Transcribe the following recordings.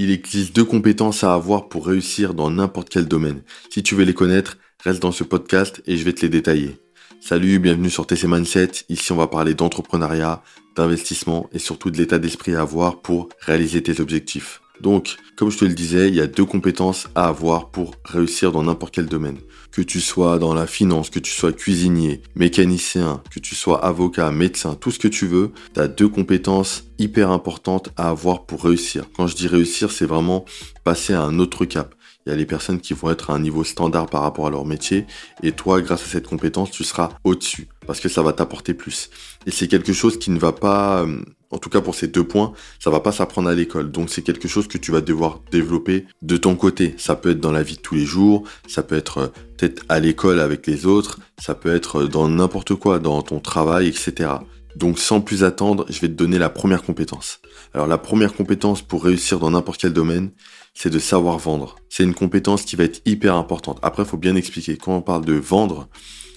Il existe deux compétences à avoir pour réussir dans n'importe quel domaine. Si tu veux les connaître, reste dans ce podcast et je vais te les détailler. Salut, bienvenue sur TC Mindset. Ici, on va parler d'entrepreneuriat, d'investissement et surtout de l'état d'esprit à avoir pour réaliser tes objectifs. Donc, comme je te le disais, il y a deux compétences à avoir pour réussir dans n'importe quel domaine. Que tu sois dans la finance, que tu sois cuisinier, mécanicien, que tu sois avocat, médecin, tout ce que tu veux, tu as deux compétences hyper importantes à avoir pour réussir. Quand je dis réussir, c'est vraiment passer à un autre cap. Il y a les personnes qui vont être à un niveau standard par rapport à leur métier et toi, grâce à cette compétence, tu seras au-dessus parce que ça va t'apporter plus. Et c'est quelque chose qui ne va pas euh, en tout cas pour ces deux points, ça va pas s'apprendre à l'école. Donc c'est quelque chose que tu vas devoir développer de ton côté. Ça peut être dans la vie de tous les jours, ça peut être euh, peut-être à l'école avec les autres, ça peut être euh, dans n'importe quoi, dans ton travail, etc. Donc sans plus attendre, je vais te donner la première compétence. Alors la première compétence pour réussir dans n'importe quel domaine, c'est de savoir vendre. C'est une compétence qui va être hyper importante. Après, il faut bien expliquer. Quand on parle de vendre,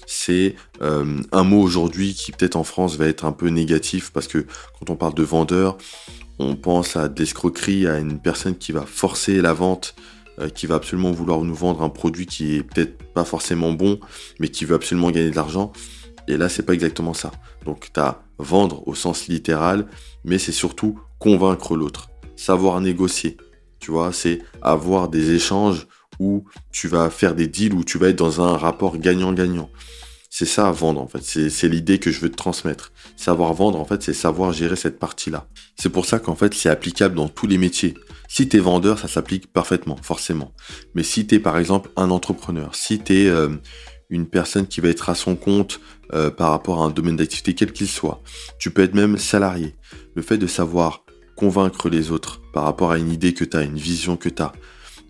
c'est euh, un mot aujourd'hui qui peut-être en France va être un peu négatif parce que quand on parle de vendeur, on pense à de l'escroquerie, à une personne qui va forcer la vente, euh, qui va absolument vouloir nous vendre un produit qui est peut-être pas forcément bon, mais qui veut absolument gagner de l'argent. Et là, c'est pas exactement ça. Donc, tu as vendre au sens littéral, mais c'est surtout convaincre l'autre, savoir négocier. Tu vois, c'est avoir des échanges où tu vas faire des deals, où tu vas être dans un rapport gagnant-gagnant. C'est ça vendre en fait, c'est l'idée que je veux te transmettre. Savoir vendre en fait, c'est savoir gérer cette partie-là. C'est pour ça qu'en fait c'est applicable dans tous les métiers. Si tu vendeur, ça s'applique parfaitement, forcément. Mais si tu par exemple un entrepreneur, si tu une personne qui va être à son compte euh, par rapport à un domaine d'activité quel qu'il soit, tu peux être même salarié. Le fait de savoir convaincre les autres par rapport à une idée que tu as, une vision que tu as,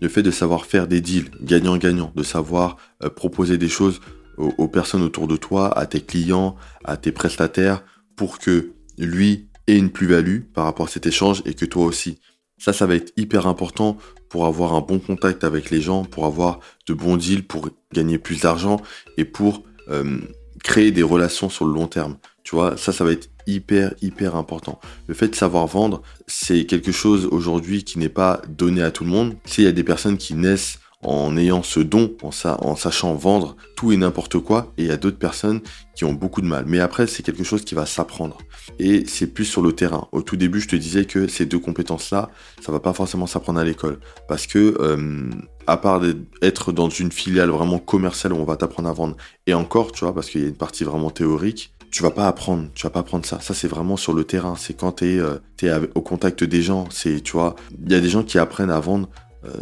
le fait de savoir faire des deals gagnant-gagnant, de savoir euh, proposer des choses aux, personnes autour de toi, à tes clients, à tes prestataires, pour que lui ait une plus-value par rapport à cet échange et que toi aussi. Ça, ça va être hyper important pour avoir un bon contact avec les gens, pour avoir de bons deals, pour gagner plus d'argent et pour euh, créer des relations sur le long terme. Tu vois, ça, ça va être hyper, hyper important. Le fait de savoir vendre, c'est quelque chose aujourd'hui qui n'est pas donné à tout le monde. S'il y a des personnes qui naissent en ayant ce don, en, sachant vendre tout et n'importe quoi, et il y a d'autres personnes qui ont beaucoup de mal. Mais après, c'est quelque chose qui va s'apprendre. Et c'est plus sur le terrain. Au tout début, je te disais que ces deux compétences-là, ça va pas forcément s'apprendre à l'école. Parce que, euh, à part d'être dans une filiale vraiment commerciale où on va t'apprendre à vendre, et encore, tu vois, parce qu'il y a une partie vraiment théorique, tu vas pas apprendre, tu vas pas apprendre ça. Ça, c'est vraiment sur le terrain. C'est quand tu es, euh, au contact des gens. C'est, tu vois, il y a des gens qui apprennent à vendre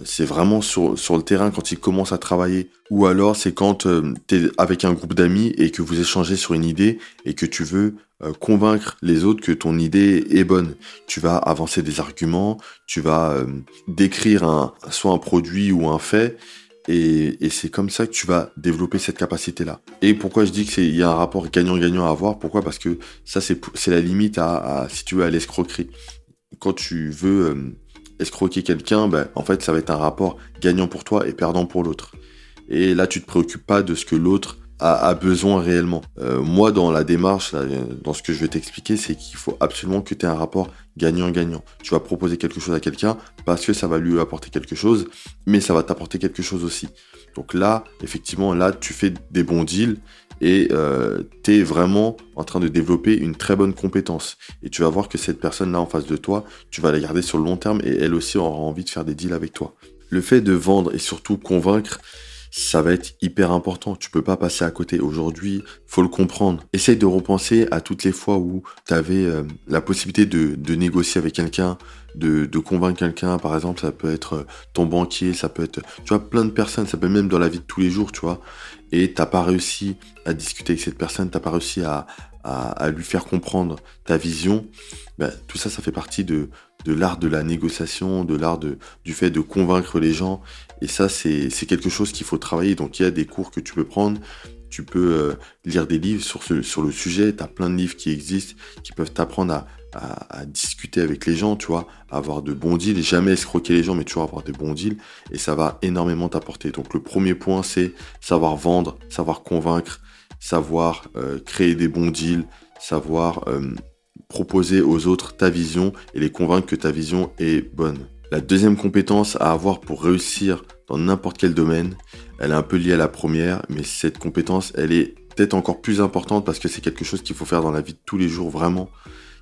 c'est vraiment sur, le terrain quand ils commencent à travailler. Ou alors c'est quand euh, tu es avec un groupe d'amis et que vous échangez sur une idée et que tu veux euh, convaincre les autres que ton idée est bonne. Tu vas avancer des arguments, tu vas décrire un, soit un produit ou un fait. Et, c'est comme ça que tu vas développer cette capacité-là. Et pourquoi je dis qu'il y a un rapport gagnant-gagnant à avoir? Pourquoi? Parce que ça, c'est la limite à, à, si tu veux, à l'escroquerie. Quand tu veux escroquer quelqu'un, ben, en fait, ça va être un rapport gagnant pour toi et perdant pour l'autre. Et là, tu te préoccupes pas de ce que l'autre a, besoin réellement. Euh, moi, dans la démarche, dans ce que je vais t'expliquer, c'est qu'il faut absolument que tu aies un rapport gagnant-gagnant. Tu vas proposer quelque chose à quelqu'un parce que ça va lui apporter quelque chose, mais ça va t'apporter quelque chose aussi. Donc là, effectivement, là, tu fais des bons deals et euh, tu es vraiment en train de développer une très bonne compétence. Et tu vas voir que cette personne-là en face de toi, tu vas la garder sur le long terme et elle aussi aura envie de faire des deals avec toi. Le fait de vendre et surtout convaincre, ça va être hyper important. Tu peux pas passer à côté. Aujourd'hui, faut le comprendre. Essaye de repenser à toutes les fois où tu avais euh, la possibilité de, de négocier avec quelqu'un, de, convaincre quelqu'un. Par exemple, ça peut être euh, ton banquier, ça peut être, tu vois, plein de personnes. Ça peut même dans la vie de tous les jours, tu vois. Et t'as pas réussi à discuter avec cette personne, t'as pas réussi à, lui faire comprendre ta vision. Ben, tout ça, ça fait partie de, de l'art de la négociation, de l'art du fait de convaincre les gens. Et ça, c'est quelque chose qu'il faut travailler. Donc il y a des cours que tu peux prendre. Tu peux euh, lire des livres sur, le sujet. Tu as plein de livres qui existent, qui peuvent t'apprendre à, discuter avec les gens, tu vois, avoir de bons deals, jamais escroquer les gens, mais toujours avoir de bons deals, et ça va énormément t'apporter. Donc le premier point, c'est savoir vendre, savoir convaincre, savoir euh, créer des bons deals, savoir euh, proposer aux autres ta vision et les convaincre que ta vision est bonne. La deuxième compétence à avoir pour réussir dans n'importe quel domaine, elle est un peu liée à la première, mais cette compétence, elle est peut-être encore plus importante parce que c'est quelque chose qu'il faut faire dans la vie de tous les jours, vraiment.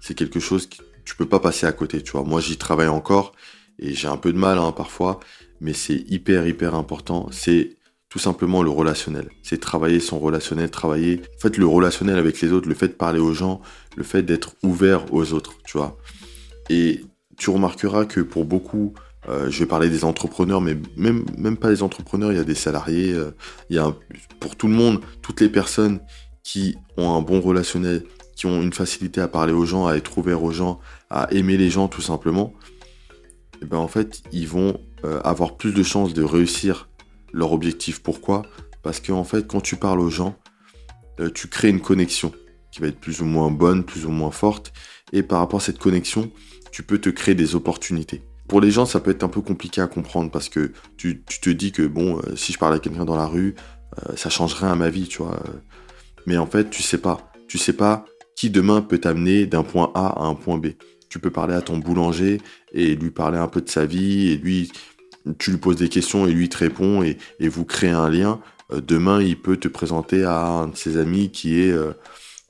C'est quelque chose que tu peux pas passer à côté, tu vois. Moi, j'y travaille encore et j'ai un peu de mal hein, parfois, mais c'est hyper, hyper important. C'est tout simplement le relationnel. C'est travailler son relationnel, travailler, en fait, le relationnel avec les autres, le fait de parler aux gens, le fait d'être ouvert aux autres, tu vois. Et tu remarqueras que pour beaucoup, euh, je vais parler des entrepreneurs, mais même, pas des entrepreneurs, il y a des salariés, euh, il y a pour tout le monde, toutes les personnes qui ont un bon relationnel, qui ont une facilité à parler aux gens, à être ouvert aux gens, à aimer les gens tout simplement, et eh ben en fait, ils vont euh, avoir plus de chances de réussir leur objectif. Pourquoi? Parce que en fait, quand tu parles aux gens, tu crées une connexion qui va être plus ou moins bonne, plus ou moins forte, et par rapport à cette connexion, tu peux te créer des opportunités. Pour les gens, ça peut être un peu compliqué à comprendre parce que tu, te dis que bon, euh, si je parle à quelqu'un dans la rue, euh, ça changerait à ma vie, tu vois. Mais en fait, tu sais pas. Tu sais pas qui demain peut t'amener d'un point A à un point B. Tu peux parler à ton boulanger et lui parler un peu de sa vie et lui, tu lui poses des questions et lui te répond et, vous créez un lien. Euh, demain, il peut te présenter à un de ses amis qui est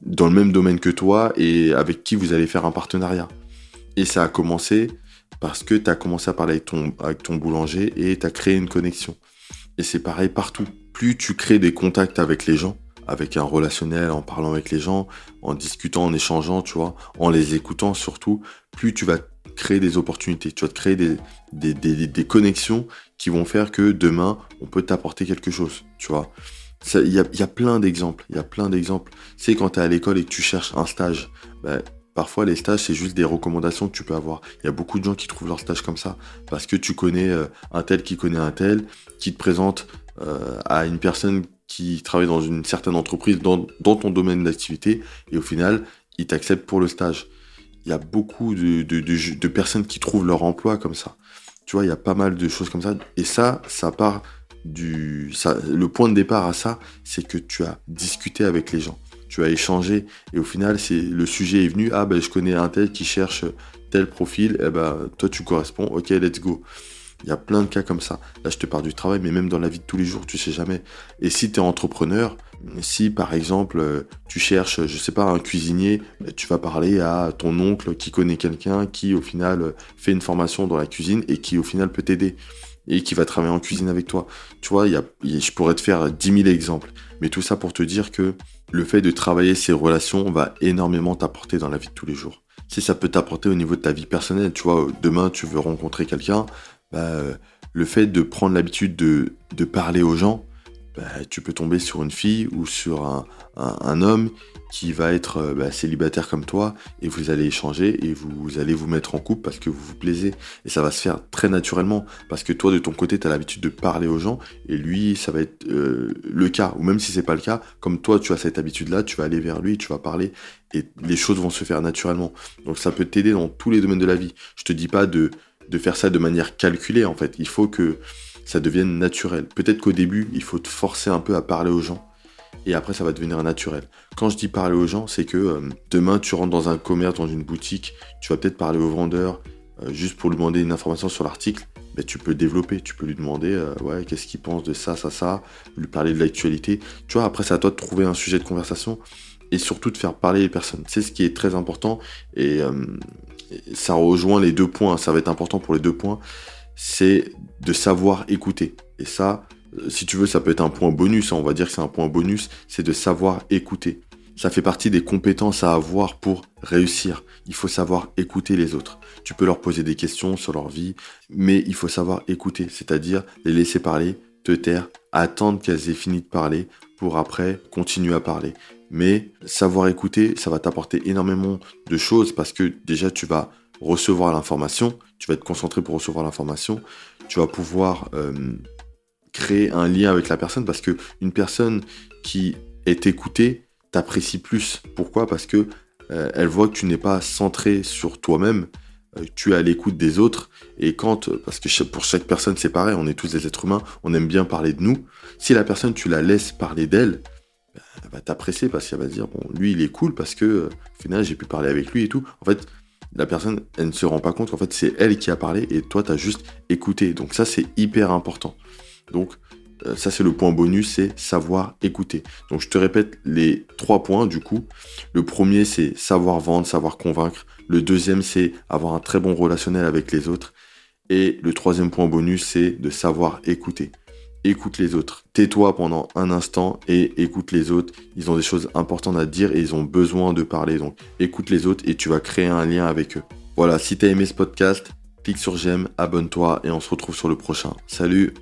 dans le même domaine que toi et avec qui vous allez faire un partenariat. Et ça a commencé parce que tu as commencé à parler avec ton, avec ton boulanger et tu as créé une connexion. Et c'est pareil partout. Plus tu crées des contacts avec les gens, avec un relationnel, en parlant avec les gens, en discutant, en échangeant, tu vois, en les écoutant surtout, plus tu vas créer des opportunités, tu vas te créer des, connexions qui vont faire que demain, on peut t'apporter quelque chose, tu vois. Il y a, plein d'exemples, il y a plein d'exemples. C'est quand tu es à l'école et que tu cherches un stage, ben, Parfois, les stages, c'est juste des recommandations que tu peux avoir. Il y a beaucoup de gens qui trouvent leur stage comme ça, parce que tu connais euh, un tel qui connaît un tel, qui te présente euh, à une personne qui travaille dans une certaine entreprise, dans, ton domaine d'activité, et au final, il t'accepte pour le stage. Il y a beaucoup de, personnes qui trouvent leur emploi comme ça. Tu vois, il y a pas mal de choses comme ça. Et ça, ça part du... Le point de départ à ça, c'est que tu as discuté avec les gens. Tu as échangé. Et au final c'est le sujet est venu. Ah ben je connais un tel qui cherche tel profil. Eh ben toi tu corresponds. Ok let's go. Il y a plein de cas comme ça. Là je te parle du travail mais même dans la vie de tous les jours tu sais jamais. Et si tu es entrepreneur si par exemple tu cherches je sais pas un cuisinier tu vas parler à ton oncle qui connaît quelqu'un qui au final fait une formation dans la cuisine et qui au final peut t'aider et qui va travailler en cuisine avec toi. Tu vois, je pourrais te faire 10 000 exemples. Mais tout ça pour te dire que le fait de travailler ces relations va énormément t'apporter dans la vie de tous les jours. Si ça peut t'apporter au niveau de ta vie personnelle, tu vois, demain tu veux rencontrer quelqu'un, bah, le fait de prendre l'habitude de, de parler aux gens, bah, tu peux tomber sur une fille ou sur un, homme qui va être euh, bah, célibataire comme toi et vous allez échanger et vous, allez vous mettre en couple parce que vous vous plaisez. Et ça va se faire très naturellement parce que toi de ton côté tu as l'habitude de parler aux gens et lui ça va être euh, le cas. Ou même si c'est pas le cas comme toi tu as cette habitude là tu vas aller vers lui tu vas parler et les choses vont se faire naturellement. Donc ça peut t'aider dans tous les domaines de la vie. Je te dis pas de faire ça de manière calculée en fait. Il faut que ça devienne naturel. Peut-être qu'au début, il faut te forcer un peu à parler aux gens et après ça va devenir naturel. Quand je dis parler aux gens, c'est que euh, demain tu rentres dans un commerce, dans une boutique, tu vas peut-être parler au vendeur euh, juste pour lui demander une information sur l'article. Mais tu peux développer, tu peux lui demander euh, ouais qu'est-ce qu'il pense de ça, ça, ça, lui parler de l'actualité. Tu vois, après c'est à toi de trouver un sujet de conversation et surtout de faire parler les personnes. C'est ce qui est très important et ça rejoint les deux points. Ça va être important pour les deux points c'est de savoir écouter. Et ça, euh, si tu veux, ça peut être un point bonus, hein, on va dire que c'est un point bonus, c'est de savoir écouter. Ça fait partie des compétences à avoir pour réussir. Il faut savoir écouter les autres. Tu peux leur poser des questions sur leur vie, mais il faut savoir écouter, c'est-à-dire les laisser parler, te taire, attendre qu'elles aient fini de parler pour après continuer à parler. Mais savoir écouter, ça va t'apporter énormément de choses parce que déjà tu vas recevoir l'information, tu vas être concentré pour recevoir l'information, tu vas pouvoir euh, créer un lien avec la personne parce que une personne qui est écoutée t'apprécie plus. Pourquoi? Parce que euh, elle voit que tu n'es pas centré sur toi-même, euh, tu es à l'écoute des autres et quand parce que pour chaque personne c'est pareil, on est tous des êtres humains, on aime bien parler de nous. Si la personne tu la laisses parler d'elle, bah, elle va t'apprécier parce qu'elle va dire bon lui il est cool parce que au final j'ai pu parler avec lui et tout. En fait la personne, elle ne se rend pas compte qu'en fait, c'est elle qui a parlé et toi, tu as juste écouté. Donc ça, c'est hyper important. Donc, euh, ça, c'est le point bonus, c'est savoir écouter. Donc, je te répète les trois points, du coup. Le premier, c'est savoir vendre, savoir convaincre. Le deuxième, c'est avoir un très bon relationnel avec les autres. Et le troisième point bonus, c'est de savoir écouter. Écoute les autres. Tais-toi pendant un instant et écoute les autres. Ils ont des choses importantes à dire et ils ont besoin de parler. Donc, écoute les autres et tu vas créer un lien avec eux. Voilà, si tu as aimé ce podcast, clique sur j'aime, abonne-toi et on se retrouve sur le prochain. Salut